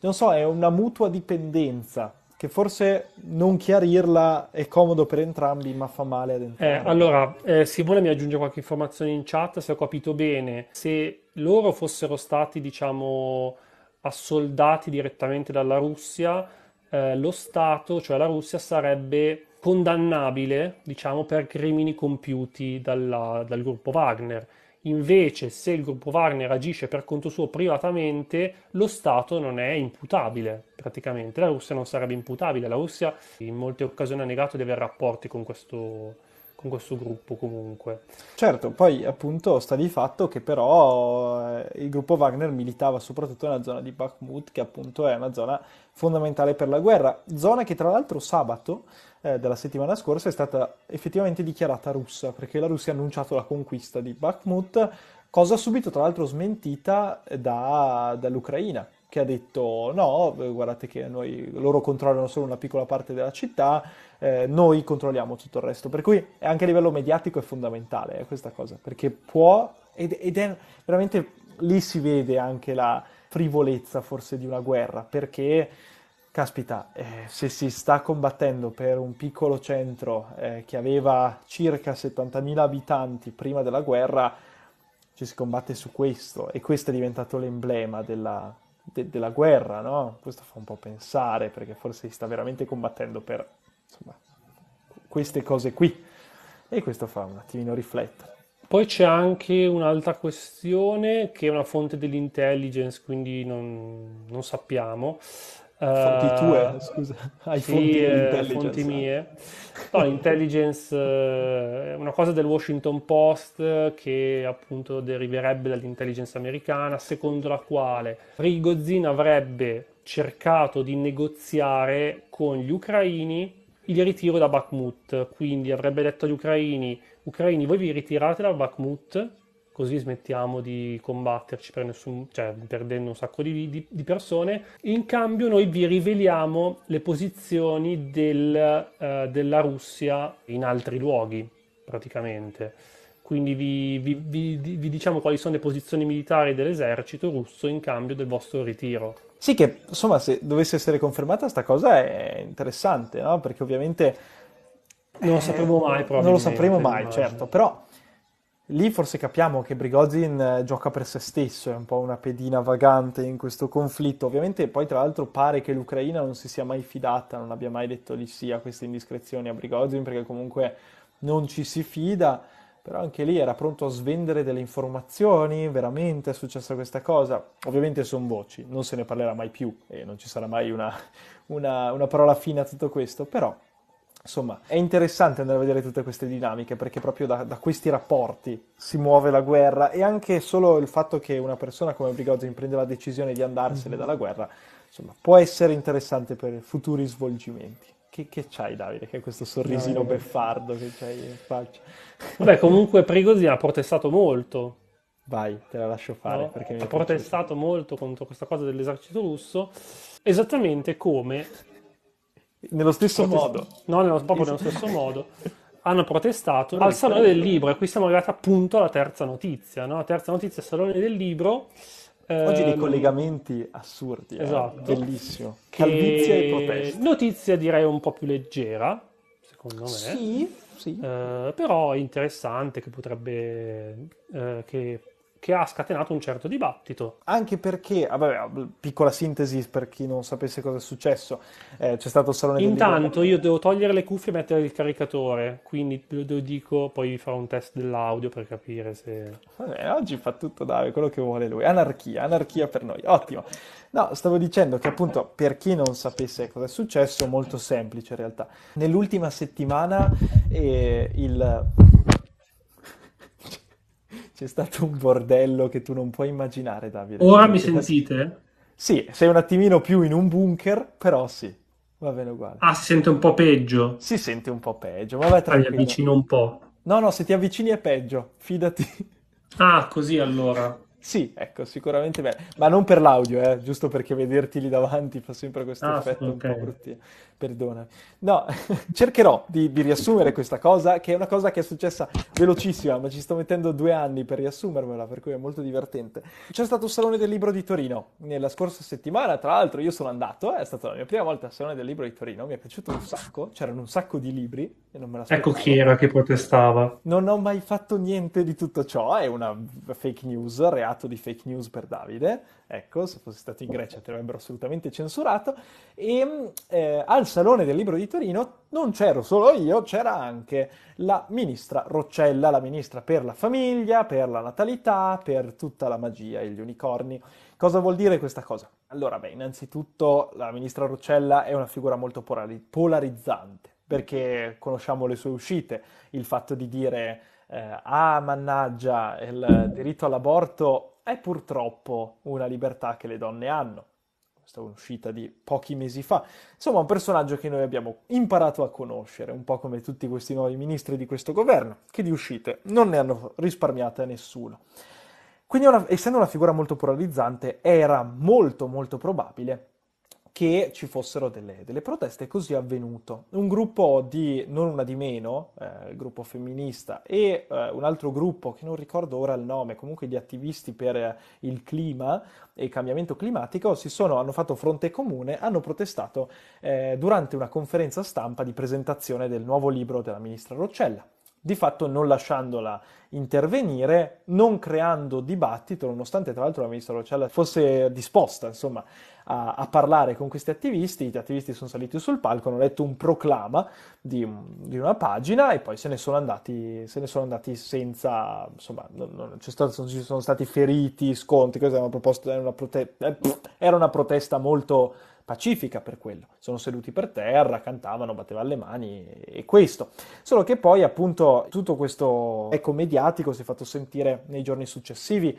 non so, è una mutua dipendenza che forse non chiarirla è comodo per entrambi, ma fa male ad entrambi. Eh, allora, eh, Simone mi aggiunge qualche informazione in chat, se ho capito bene, se loro fossero stati, diciamo, assoldati direttamente dalla Russia, eh, lo Stato, cioè la Russia, sarebbe condannabile, diciamo, per crimini compiuti dalla, dal gruppo Wagner Invece, se il gruppo Wagner agisce per conto suo privatamente, lo Stato non è imputabile praticamente. La Russia non sarebbe imputabile. La Russia in molte occasioni ha negato di avere rapporti con questo, con questo gruppo comunque. Certo, poi appunto sta di fatto che però eh, il gruppo Wagner militava soprattutto nella zona di Bakhmut, che appunto è una zona fondamentale per la guerra, zona che tra l'altro sabato eh, della settimana scorsa è stata effettivamente dichiarata russa, perché la Russia ha annunciato la conquista di Bakhmut, cosa subito tra l'altro smentita da, dall'Ucraina, che ha detto no, guardate che noi, loro controllano solo una piccola parte della città, eh, noi controlliamo tutto il resto. Per cui anche a livello mediatico è fondamentale eh, questa cosa, perché può, ed, ed è veramente lì si vede anche la frivolezza forse di una guerra, perché caspita, eh, se si sta combattendo per un piccolo centro eh, che aveva circa 70.000 abitanti prima della guerra, ci si combatte su questo e questo è diventato l'emblema della, de- della guerra, no? Questo fa un po' pensare perché forse si sta veramente combattendo per insomma, queste cose qui e questo fa un attimino riflettere. Poi c'è anche un'altra questione che è una fonte dell'intelligence, quindi non, non sappiamo, Fonti tue, uh, scusa, hai sì, fonti, eh, fonti mie. No, l'intelligence eh, è una cosa del Washington Post che appunto deriverebbe dall'intelligence americana, secondo la quale Prigozhin avrebbe cercato di negoziare con gli ucraini il ritiro da Bakhmut, quindi avrebbe detto agli ucraini, ucraini voi vi ritirate da Bakhmut così smettiamo di combatterci per nessun, cioè, perdendo un sacco di, di, di, persone. In cambio noi vi riveliamo le posizioni del, uh, della Russia in altri luoghi, praticamente. Quindi vi, vi, vi, diciamo quali sono le posizioni militari dell'esercito russo in cambio del vostro ritiro. Sì, che insomma, se dovesse essere confermata questa cosa è interessante, no? Perché ovviamente... Non lo sapremo mai, probabilmente. Non lo sapremo mai, certo, però Lì forse capiamo che Brigozin eh, gioca per se stesso, è un po' una pedina vagante in questo conflitto. Ovviamente poi tra l'altro pare che l'Ucraina non si sia mai fidata, non abbia mai detto di sì a queste indiscrezioni a Brigozin perché comunque non ci si fida, però anche lì era pronto a svendere delle informazioni, veramente è successa questa cosa. Ovviamente sono voci, non se ne parlerà mai più e non ci sarà mai una, una, una parola fine a tutto questo, però Insomma, è interessante andare a vedere tutte queste dinamiche perché proprio da, da, questi rapporti si muove la guerra e anche solo il fatto che una persona come Brigozin prende la decisione di andarsene mm-hmm. dalla guerra, insomma, può essere interessante per futuri svolgimenti. Che, che c'hai Davide? Che è questo sorrisino no, beffardo che c'hai in faccia? Vabbè, comunque Prigozin ha protestato molto. Vai, te la lascio fare. No? ha protestato molto contro questa cosa dell'esercito russo, esattamente come nello stesso Protest- modo. No, nello, proprio nello stesso modo. Hanno protestato al Salone del Libro e qui siamo arrivati appunto alla terza notizia. No? La terza notizia, Salone del Libro. Oggi dei ehm, collegamenti assurdi, eh? esatto. Eh? bellissimo. Calvizia e proteste. Notizia direi un po' più leggera, secondo me. Sì, sì. Eh, però interessante che potrebbe... Eh, che che ha scatenato un certo dibattito. Anche perché, ah, vabbè, piccola sintesi per chi non sapesse cosa è successo, eh, c'è stato il salone Intanto io devo togliere le cuffie e mettere il caricatore, quindi lo, dico, poi farò un test dell'audio per capire se... Vabbè, oggi fa tutto Davide, quello che vuole lui. Anarchia, anarchia per noi, ottimo. No, stavo dicendo che appunto per chi non sapesse cosa è successo, molto semplice in realtà. Nell'ultima settimana eh, il c'è stato un bordello che tu non puoi immaginare, Davide. Ora mi sentite? Sì, sei un attimino più in un bunker, però sì, va bene uguale. Ah, si sente un po' peggio? Si sente un po' peggio, ma vai tranquillo. Mi avvicino un po'. No, no, se ti avvicini è peggio, fidati. Ah, così allora. Sì, ecco, sicuramente bene, ma non per l'audio, eh, giusto perché vederti lì davanti fa sempre questo ah, effetto un po' bruttino. Perdona. No, cercherò di, di, riassumere questa cosa, che è una cosa che è successa velocissima, ma ci sto mettendo due anni per riassumermela, per cui è molto divertente. C'è stato il Salone del Libro di Torino nella scorsa settimana, tra l'altro io sono andato, è stata la mia prima volta al Salone del Libro di Torino, mi è piaciuto un sacco, c'erano un sacco di libri e non me. Ecco chi era che protestava. Non ho mai fatto niente di tutto ciò, è una fake news, reato reato di fake news per Davide, ecco, se fossi stato in Grecia ti avrebbero assolutamente censurato, e eh, al Salone del Libro di Torino non c'ero solo io, c'era anche la ministra Roccella, la ministra per la famiglia, per la natalità, per tutta la magia e gli unicorni. Cosa vuol dire questa cosa? Allora, beh, innanzitutto la ministra Roccella è una figura molto polarizzante, perché conosciamo le sue uscite, il fatto di dire eh, ah mannaggia, il diritto all'aborto è purtroppo una libertà che le donne hanno. Questa è un'uscita di pochi mesi fa. Insomma, un personaggio che noi abbiamo imparato a conoscere, un po' come tutti questi nuovi ministri di questo governo, che di uscite non ne hanno risparmiate nessuno. Quindi, una, essendo una figura molto polarizzante, era molto molto probabile che ci fossero delle, delle, proteste, così è avvenuto. Un gruppo di, non una di meno, eh, il gruppo femminista, e eh, un altro gruppo, che non ricordo ora il nome, comunque di attivisti per eh, il clima e il cambiamento climatico, sono, hanno fatto fronte comune, hanno protestato eh, durante una conferenza stampa di presentazione del nuovo libro della ministra Roccella di fatto non lasciandola intervenire, non creando dibattito, nonostante tra l'altro la ministra Roccella fosse disposta insomma, a, a, parlare con questi attivisti, gli attivisti sono saliti sul palco, hanno letto un proclama di, di una pagina e poi se ne sono andati, se ne sono andati senza, insomma, non, non, stato, non ci sono stati feriti, proposto, era una, prote- eh, era una protesta molto pacifica per quello. Sono seduti per terra, cantavano, battevano le mani e questo. Solo che poi appunto tutto questo eco mediatico si è fatto sentire nei giorni successivi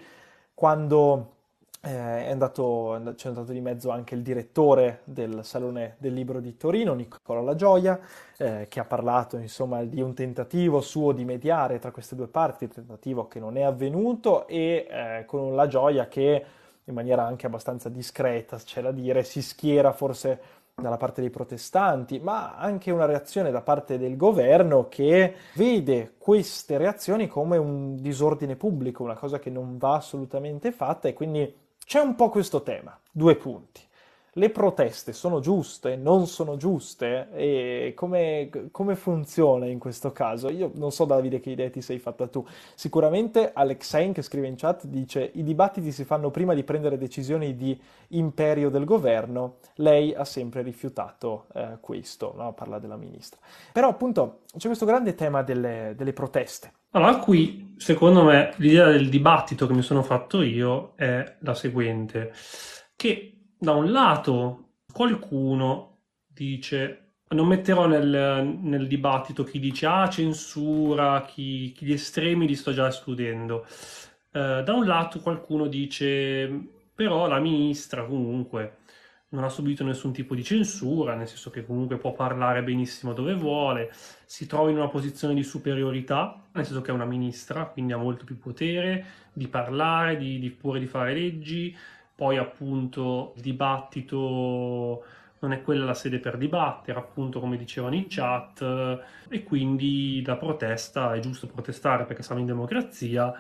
quando eh, è andato, c'è andato di mezzo anche il direttore del Salone del Libro di Torino, Nicola La Gioia, eh, che ha parlato insomma di un tentativo suo di mediare tra queste due parti, tentativo che non è avvenuto e eh, con La Gioia che in maniera anche abbastanza discreta, c'è da dire, si schiera forse dalla parte dei protestanti, ma anche una reazione da parte del governo che vede queste reazioni come un disordine pubblico, una cosa che non va assolutamente fatta e quindi c'è un po' questo tema, due punti le proteste sono giuste, non sono giuste e come, come, funziona in questo caso? Io non so Davide che idee ti sei fatta tu. Sicuramente Alexein che scrive in chat dice i dibattiti si fanno prima di prendere decisioni di imperio del governo, lei ha sempre rifiutato eh, questo, no? parla della ministra. Però appunto c'è questo grande tema delle, delle proteste. Allora, qui, secondo me, l'idea del dibattito che mi sono fatto io è la seguente, che da un lato qualcuno dice non metterò nel, nel, dibattito chi dice ah censura, chi, chi, gli estremi li sto già escludendo. Eh, da un lato qualcuno dice però la ministra comunque non ha subito nessun tipo di censura, nel senso che comunque può parlare benissimo dove vuole, si trova in una posizione di superiorità, nel senso che è una ministra, quindi ha molto più potere di parlare, di, di pure di fare leggi, poi appunto il dibattito non è quella la sede per dibattere, appunto come dicevano in chat, e quindi la protesta è giusto protestare perché siamo in democrazia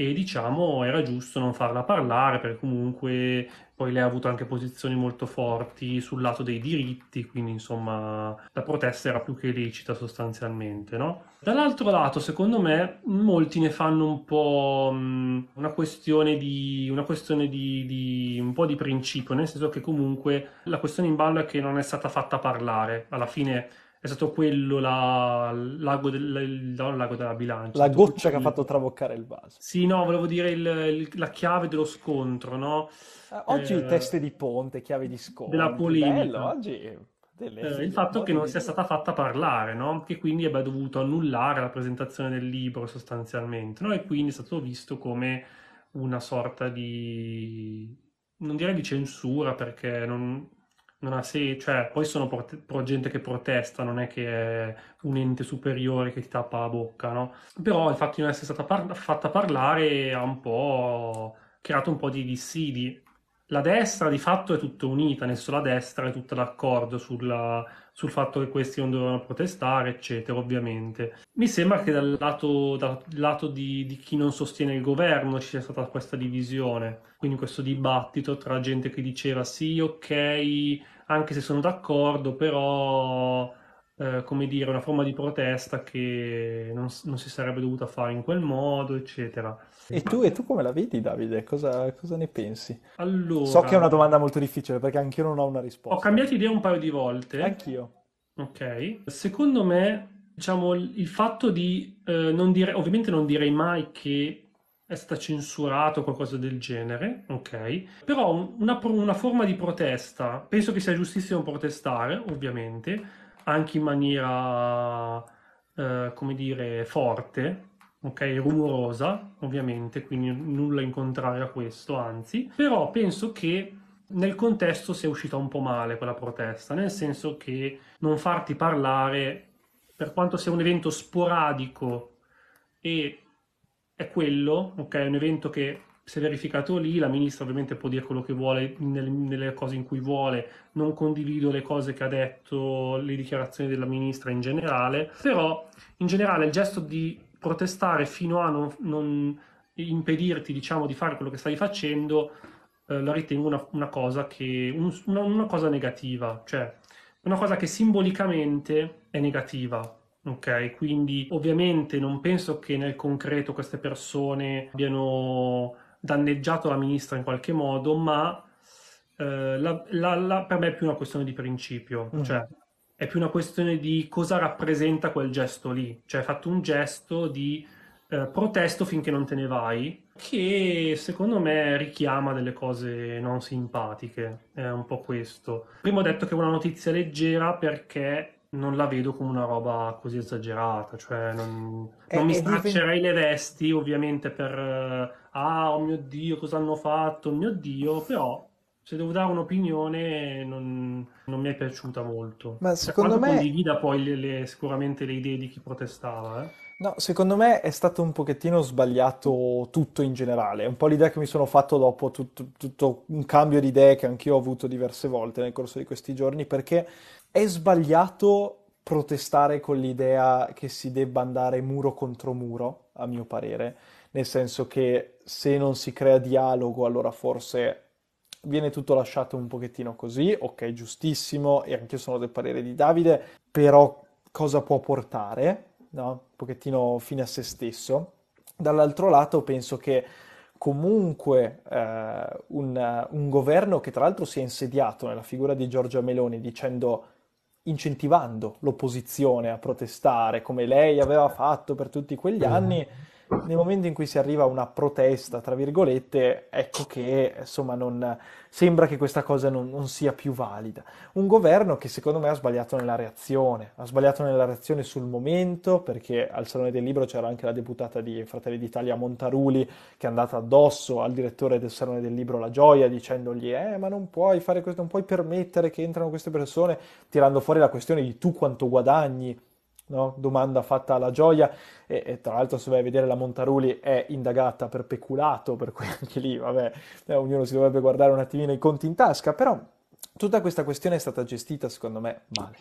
e diciamo era giusto non farla parlare perché comunque poi lei ha avuto anche posizioni molto forti sul lato dei diritti, quindi insomma la protesta era più che lecita sostanzialmente, no? Dall'altro lato, secondo me, molti ne fanno un po' una questione di, una questione di, di un po' di principio, nel senso che comunque la questione in ballo è che non è stata fatta parlare. Alla fine è stato quello la, l'ago, del, no, l'ago della bilancia. La goccia che ha fatto traboccare il vaso. Sì, no, volevo dire il, il, la chiave dello scontro, no? Eh, oggi eh, teste di ponte, chiave di scontro. Della polemica. Bello, oggi... Eh, il fatto che non sia stata fatta parlare, no? che quindi abbia dovuto annullare la presentazione del libro sostanzialmente, no? e quindi è stato visto come una sorta di, non direi di censura perché non, non ha senso, cioè poi sono pro, pro gente che protesta, non è che è un ente superiore che ti tappa la bocca, no? Però il fatto di non essere stata par- fatta parlare ha un po' creato un po' di dissidi. La destra di fatto è tutta unita, nel senso la destra è tutta d'accordo sulla, sul fatto che questi non dovevano protestare, eccetera, ovviamente. Mi sembra che dal lato, dal lato di, di chi non sostiene il governo ci sia stata questa divisione quindi questo dibattito tra gente che diceva sì, ok, anche se sono d'accordo, però, eh, come dire, una forma di protesta che non, non, si sarebbe dovuta fare in quel modo, eccetera. E tu, e tu come la vedi, Davide? Cosa, cosa, ne pensi? Allora, so che è una domanda molto difficile perché anch'io non ho una risposta. Ho cambiato idea un paio di volte. Anch'io. Ok. Secondo me, diciamo, il fatto di eh, non dire, ovviamente non direi mai che è stata censurata o qualcosa del genere, ok? Però una, una, forma di protesta, penso che sia giustissimo protestare, ovviamente, anche in maniera, eh, come dire, forte, ok? Rumorosa, ovviamente, quindi nulla in contrario a questo, anzi. Però penso che nel contesto sia uscita un po' male quella protesta, nel senso che non farti parlare, per quanto sia un evento sporadico e è quello, ok? Un evento che si è verificato lì, la ministra ovviamente può dire quello che vuole nelle, nelle, cose in cui vuole, non condivido le cose che ha detto, le dichiarazioni della ministra in generale, però in generale il gesto di protestare fino a non, non impedirti, diciamo, di fare quello che stai facendo, eh, la ritengo una, una cosa che, un, una, una cosa negativa, cioè una cosa che simbolicamente è negativa, Ok, quindi ovviamente non penso che nel concreto queste persone abbiano danneggiato la ministra in qualche modo, ma eh, la, la, la, per me è più una questione di principio, mm. cioè è più una questione di cosa rappresenta quel gesto lì, cioè hai fatto un gesto di eh, protesto finché non te ne vai, che secondo me richiama delle cose non simpatiche, è un po' questo. Prima ho detto che è una notizia leggera perché non la vedo come una roba così esagerata, cioè non, non mi straccerei divent... le vesti ovviamente per uh, ah oh mio dio cosa hanno fatto, oh mio dio, però se devo dare un'opinione non, non mi è piaciuta molto. Ma secondo me... condivida poi le, le, sicuramente le idee di chi protestava, eh? No, secondo me è stato un pochettino sbagliato tutto in generale. È un po' l'idea che mi sono fatto dopo tutto, tutto un cambio di idee che anch'io ho avuto diverse volte nel corso di questi giorni, perché è sbagliato protestare con l'idea che si debba andare muro contro muro, a mio parere, nel senso che se non si crea dialogo, allora forse viene tutto lasciato un pochettino così, ok, giustissimo, e anche io sono del parere di Davide, però cosa può portare? No? Un pochettino fine a se stesso. Dall'altro lato penso che comunque eh, un, un governo che tra l'altro si è insediato nella figura di Giorgia Meloni dicendo incentivando l'opposizione a protestare come lei aveva fatto per tutti quegli anni, nel momento in cui si arriva a una protesta, tra virgolette, ecco che insomma non, sembra che questa cosa non, non, sia più valida. Un governo che secondo me ha sbagliato nella reazione, ha sbagliato nella reazione sul momento, perché al Salone del Libro c'era anche la deputata di Fratelli d'Italia Montaruli che è andata addosso al direttore del Salone del Libro La Gioia dicendogli eh ma non puoi fare questo, non puoi permettere che entrano queste persone, tirando fuori la questione di tu quanto guadagni no? domanda fatta alla gioia e, e, tra l'altro se vai a vedere la Montaruli è indagata per peculato, per cui anche lì vabbè, eh, ognuno si dovrebbe guardare un attimino i conti in tasca, però Tutta questa questione è stata gestita, secondo me, male.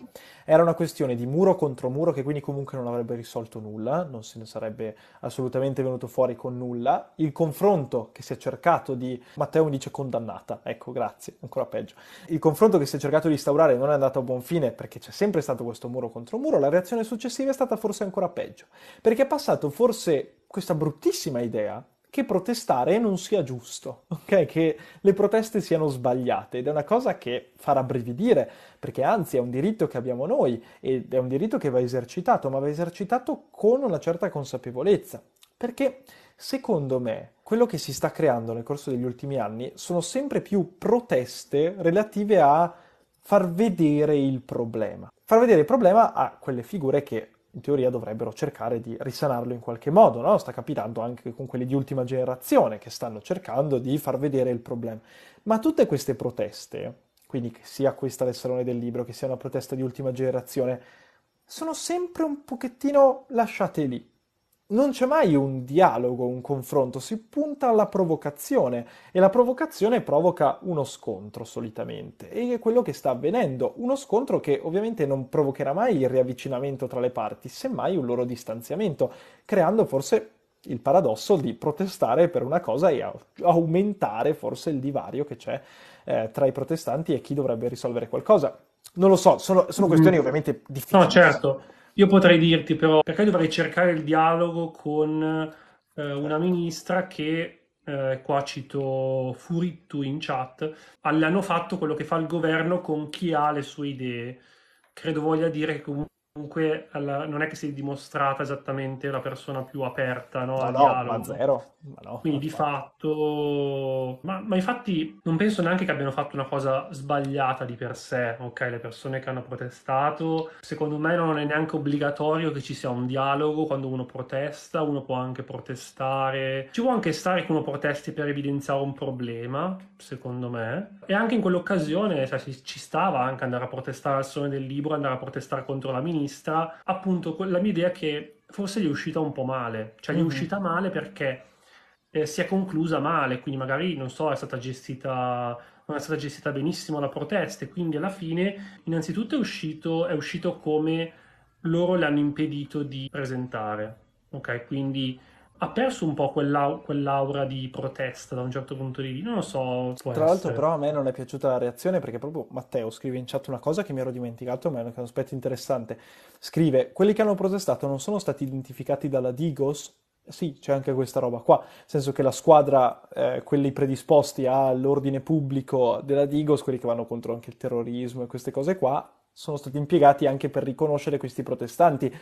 Era una questione di muro contro muro che quindi comunque non avrebbe risolto nulla, non se ne sarebbe assolutamente venuto fuori con nulla. Il confronto che si è cercato di... Matteo mi dice condannata, ecco, grazie, ancora peggio. Il confronto che si è cercato di instaurare non è andato a buon fine perché c'è sempre stato questo muro contro muro, la reazione successiva è stata forse ancora peggio, perché è passato forse questa bruttissima idea che protestare non sia giusto, ok? Che le proteste siano sbagliate ed è una cosa che fa rabbrividire, perché anzi è un diritto che abbiamo noi ed è un diritto che va esercitato, ma va esercitato con una certa consapevolezza. Perché secondo me quello che si sta creando nel corso degli ultimi anni sono sempre più proteste relative a far vedere il problema. Far vedere il problema a quelle figure che in teoria dovrebbero cercare di risanarlo in qualche modo, no? Sta capitando anche con quelli di ultima generazione che stanno cercando di far vedere il problema. Ma tutte queste proteste, quindi che sia questa del Salone del Libro, che sia una protesta di ultima generazione, sono sempre un pochettino lasciate lì non c'è mai un dialogo, un confronto, si punta alla provocazione e la provocazione provoca uno scontro solitamente e è quello che sta avvenendo, uno scontro che ovviamente non provocherà mai il riavvicinamento tra le parti, semmai un loro distanziamento, creando forse il paradosso di protestare per una cosa e aumentare forse il divario che c'è eh, tra i protestanti e chi dovrebbe risolvere qualcosa. Non lo so, sono, sono questioni mm. ovviamente difficili. No, certo. Io potrei dirti però perché dovrei cercare il dialogo con eh, una ministra che, eh, qua cito Furittu in chat, hanno fatto quello che fa il governo con chi ha le sue idee. Credo voglia dire che comunque comunque alla, non è che si è dimostrata esattamente la persona più aperta no, no al no, dialogo. Ma zero. Ma no, Quindi di fatto... Ma, ma, infatti non penso neanche che abbiano fatto una cosa sbagliata di per sé, ok? Le persone che hanno protestato, secondo me non è neanche obbligatorio che ci sia un dialogo quando uno protesta, uno può anche protestare, ci può anche stare che uno protesti per evidenziare un problema, secondo me, e anche in quell'occasione cioè, ci stava anche andare a protestare al Sole del Libro, andare a protestare contro la ministra, sinistra, appunto la mia idea è che forse gli è uscita un po' male, cioè gli è mm-hmm. uscita male perché eh, si è conclusa male, quindi magari, non so, è stata gestita non è stata gestita benissimo la protesta e quindi alla fine innanzitutto è uscito, è uscito come loro le hanno impedito di presentare, ok? Quindi ha perso un po' quell'au- quell'aura di protesta da un certo punto di vista. Non lo so. Tra essere. l'altro, però, a me non è piaciuta la reazione perché proprio Matteo scrive in chat una cosa che mi ero dimenticato, ma è un aspetto interessante. Scrive: Quelli che hanno protestato non sono stati identificati dalla Digos. Sì, c'è anche questa roba qua, nel senso che la squadra, eh, quelli predisposti all'ordine pubblico della Digos, quelli che vanno contro anche il terrorismo e queste cose qua, sono stati impiegati anche per riconoscere questi protestanti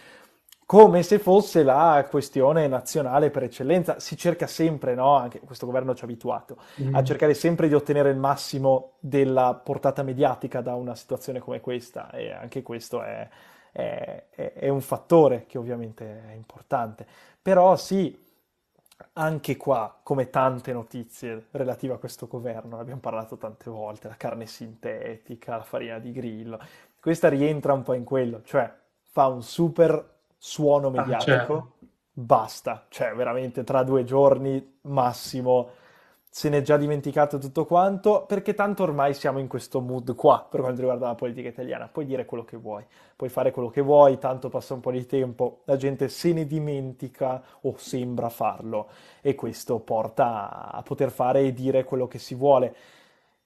come se fosse la questione nazionale per eccellenza. Si cerca sempre, no? Anche questo governo ci ha abituato mm. a cercare sempre di ottenere il massimo della portata mediatica da una situazione come questa, e anche questo è, è, è un fattore che ovviamente è importante. Però sì, anche qua, come tante notizie relative a questo governo, abbiamo parlato tante volte, la carne sintetica, la farina di grillo, questa rientra un po' in quello, cioè fa un super suono ah, mediatico, ah, certo. basta, cioè veramente tra due giorni massimo se n'è già dimenticato tutto quanto, perché tanto ormai siamo in questo mood qua per quanto riguarda la politica italiana. Puoi dire quello che vuoi, puoi fare quello che vuoi, tanto passa un po' di tempo, la gente se ne dimentica o sembra farlo e questo porta a poter fare e dire quello che si vuole.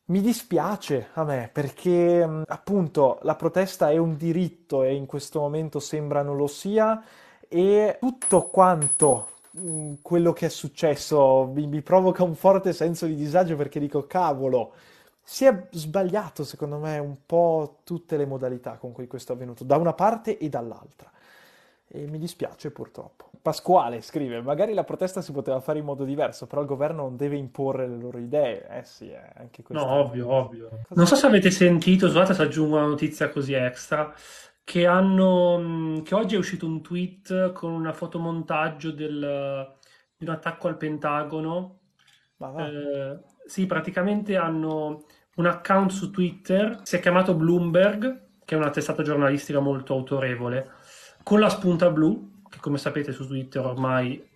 Mi dispiace a me perché appunto la protesta è un diritto e in questo momento sembra non lo sia e tutto quanto quello che è successo mi, mi, provoca un forte senso di disagio perché dico cavolo si è sbagliato secondo me un po' tutte le modalità con cui questo è avvenuto da una parte e dall'altra e mi dispiace purtroppo. Pasquale scrive: Magari la protesta si poteva fare in modo diverso, però il governo non deve imporre le loro idee. Eh sì, è anche questo. No, ovvio, ovvio. Cosa non so se avete sentito, scusate se aggiungo una notizia così extra. Che, hanno, che oggi è uscito un tweet con un fotomontaggio del, di un attacco al Pentagono. Ma va. Eh, sì, praticamente hanno un account su Twitter, si è chiamato Bloomberg, che è una testata giornalistica molto autorevole con la spunta blu, che come sapete su Twitter ormai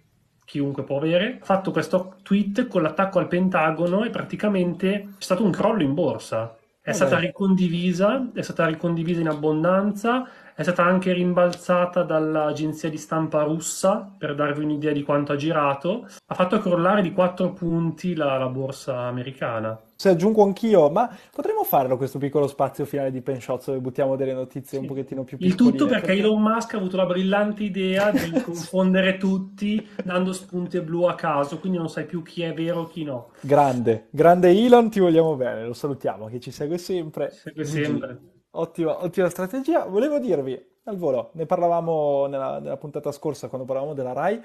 chiunque può avere, ha fatto questo tweet con l'attacco al Pentagono e praticamente c'è stato un crollo in borsa. è stata ricondivisa, è stata ricondivisa in abbondanza, è stata anche rimbalzata dall'agenzia di stampa russa per darvi un'idea di quanto ha girato. Ha fatto crollare di 4 punti la, la borsa americana se aggiungo anch'io, ma potremmo farlo questo piccolo spazio finale di Penshot dove buttiamo delle notizie sì. un pochettino più piccole. Il tutto perché Elon Musk ha avuto la brillante idea di confondere tutti dando spunte blu a caso, quindi non sai più chi è vero e chi no. Grande, grande Elon, ti vogliamo bene, lo salutiamo, che ci segue sempre. Segue sempre. Ottima, ottima strategia. Volevo dirvi, al volo, ne parlavamo nella, nella puntata scorsa quando parlavamo della RAI,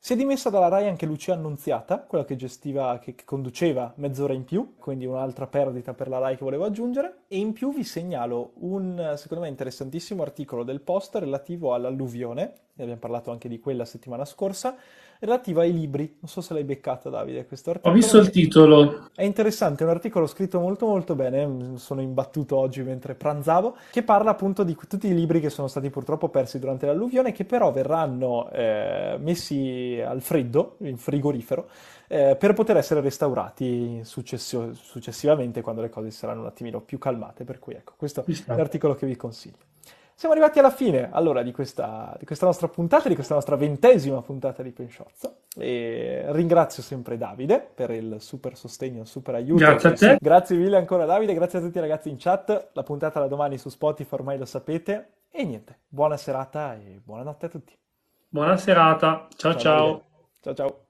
si è dimessa dalla Rai anche Lucia Annunziata, quella che gestiva, che, conduceva mezz'ora in più, quindi un'altra perdita per la Rai che volevo aggiungere. E in più vi segnalo un, secondo me, interessantissimo articolo del Post relativo all'alluvione, ne abbiamo parlato anche di quella settimana scorsa, relativa ai libri. Non so se l'hai beccata, Davide, questo articolo. Ho visto il titolo. È interessante, è un articolo scritto molto molto bene, sono imbattuto oggi mentre pranzavo, che parla appunto di tutti i libri che sono stati purtroppo persi durante l'alluvione, che però verranno eh, messi al freddo, in frigorifero, eh, per poter essere restaurati successio- successivamente quando le cose saranno un attimino più calmate. Per cui ecco, questo è l'articolo che vi consiglio. Siamo arrivati alla fine allora di questa, di questa, nostra puntata, di questa nostra ventesima puntata di Pensciozzo. E ringrazio sempre Davide per il super sostegno, il super aiuto. Grazie a te. Grazie mille ancora Davide, grazie a tutti i ragazzi in chat. La puntata da domani su Spotify ormai lo sapete. E niente, buona serata e buonanotte a tutti. Buona serata, ciao ciao. Ciao ciao. ciao.